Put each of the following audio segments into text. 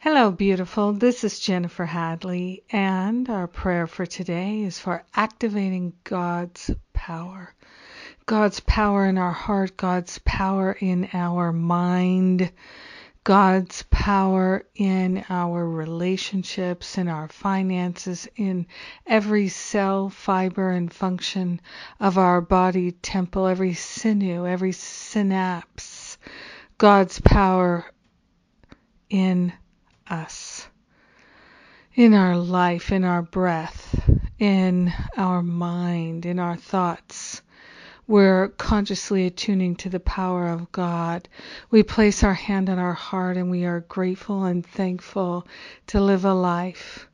Hello, beautiful. This is Jennifer Hadley, and our prayer for today is for activating God's power. God's power in our heart, God's power in our mind, God's power in our relationships, in our finances, in every cell, fiber, and function of our body temple, every sinew, every synapse. God's power in us, in our life, in our breath, in our mind, in our thoughts. We're consciously attuning to the power of God. We place our hand on our heart and we are grateful and thankful to live a life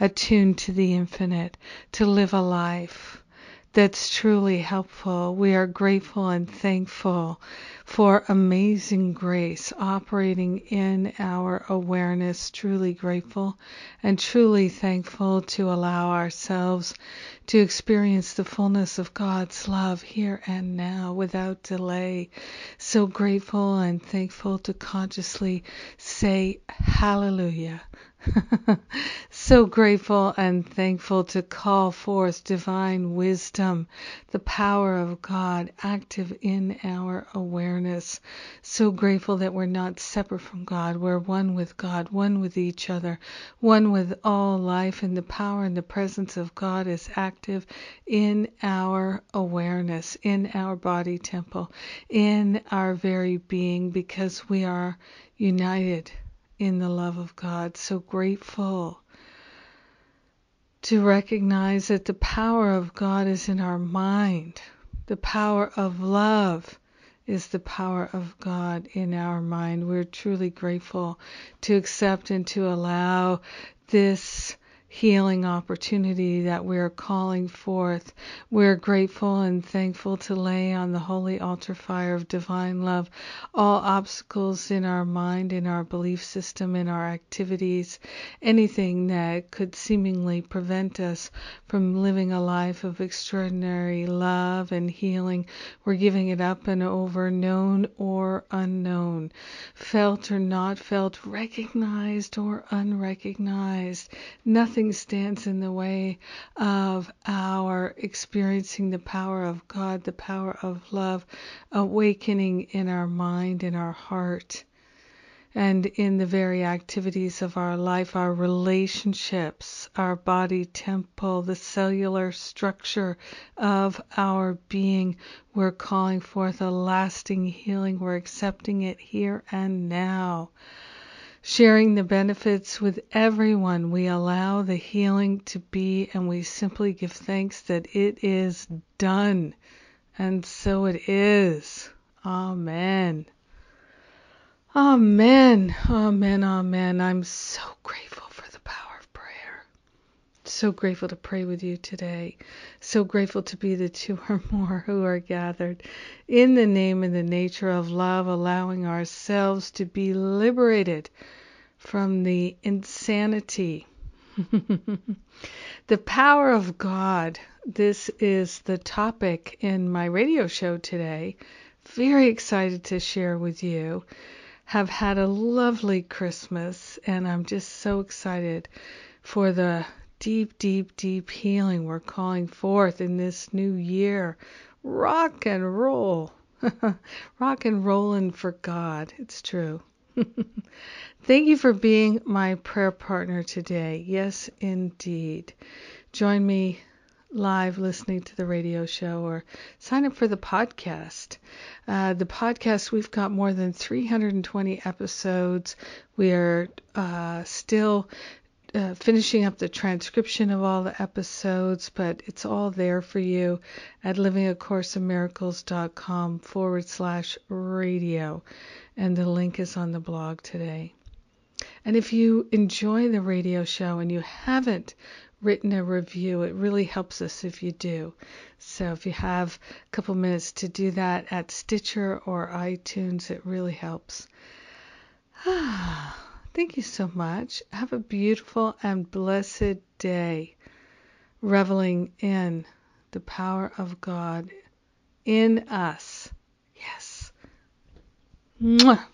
attuned to the infinite, to live a life that's truly helpful. We are grateful and thankful for amazing grace operating in our awareness. Truly grateful and truly thankful to allow ourselves to experience the fullness of God's love here and now without delay. So grateful and thankful to consciously say hallelujah. so grateful and thankful to call forth divine wisdom, the power of God active in our awareness. So grateful that we're not separate from God. We're one with God, one with each other, one with all life, and the power and the presence of God is active in our awareness, in our body temple, in our very being, because we are united in the love of God. So grateful to recognize that the power of God is in our mind. The power of love is the power of God in our mind. We're truly grateful to accept and to allow this healing opportunity that we're calling forth. We're grateful and thankful to lay on the holy altar fire of divine love all obstacles in our mind, in our belief system, in our activities, anything that could seemingly prevent us from living a life of extraordinary love and healing. We're giving it up and over, known or unknown, felt or not felt, recognized or unrecognized. Nothing nothing stands in the way of our experiencing the power of God, the power of love, awakening in our mind, in our heart, and in the very activities of our life, our relationships, our body temple, the cellular structure of our being. We're calling forth a lasting healing. We're accepting it here and now sharing the benefits with everyone. We allow the healing to be, and we simply give thanks that it is done. And so it is. Amen. Amen. Amen. Amen. I'm so grateful for the power of prayer. So grateful to pray with you today. So grateful to be the two or more who are gathered in the name and the nature of love, allowing ourselves to be liberated from the insanity. the power of God. This is the topic in my radio show today. Very excited to share with you. Have had a lovely Christmas, and I'm just so excited for the deep, deep, deep healing we're calling forth in this new year. Rock and roll. Rock and rollin' for God. It's true. Thank you for being my prayer partner today. Yes, indeed. Join me live listening to the radio show or sign up for the podcast. Uh, the podcast, we've got more than 320 episodes. We are uh, still uh, finishing up the transcription of all the episodes, but it's all there for you at livingacourseofmiracles.com forward slash radio. And the link is on the blog today. And if you enjoy the radio show and you haven't written a review, it really helps us if you do. So if you have a couple minutes to do that at Stitcher or iTunes, it really helps. Thank you so much. Have a beautiful and blessed day, reveling in the power of God in us. Yes. Mwah.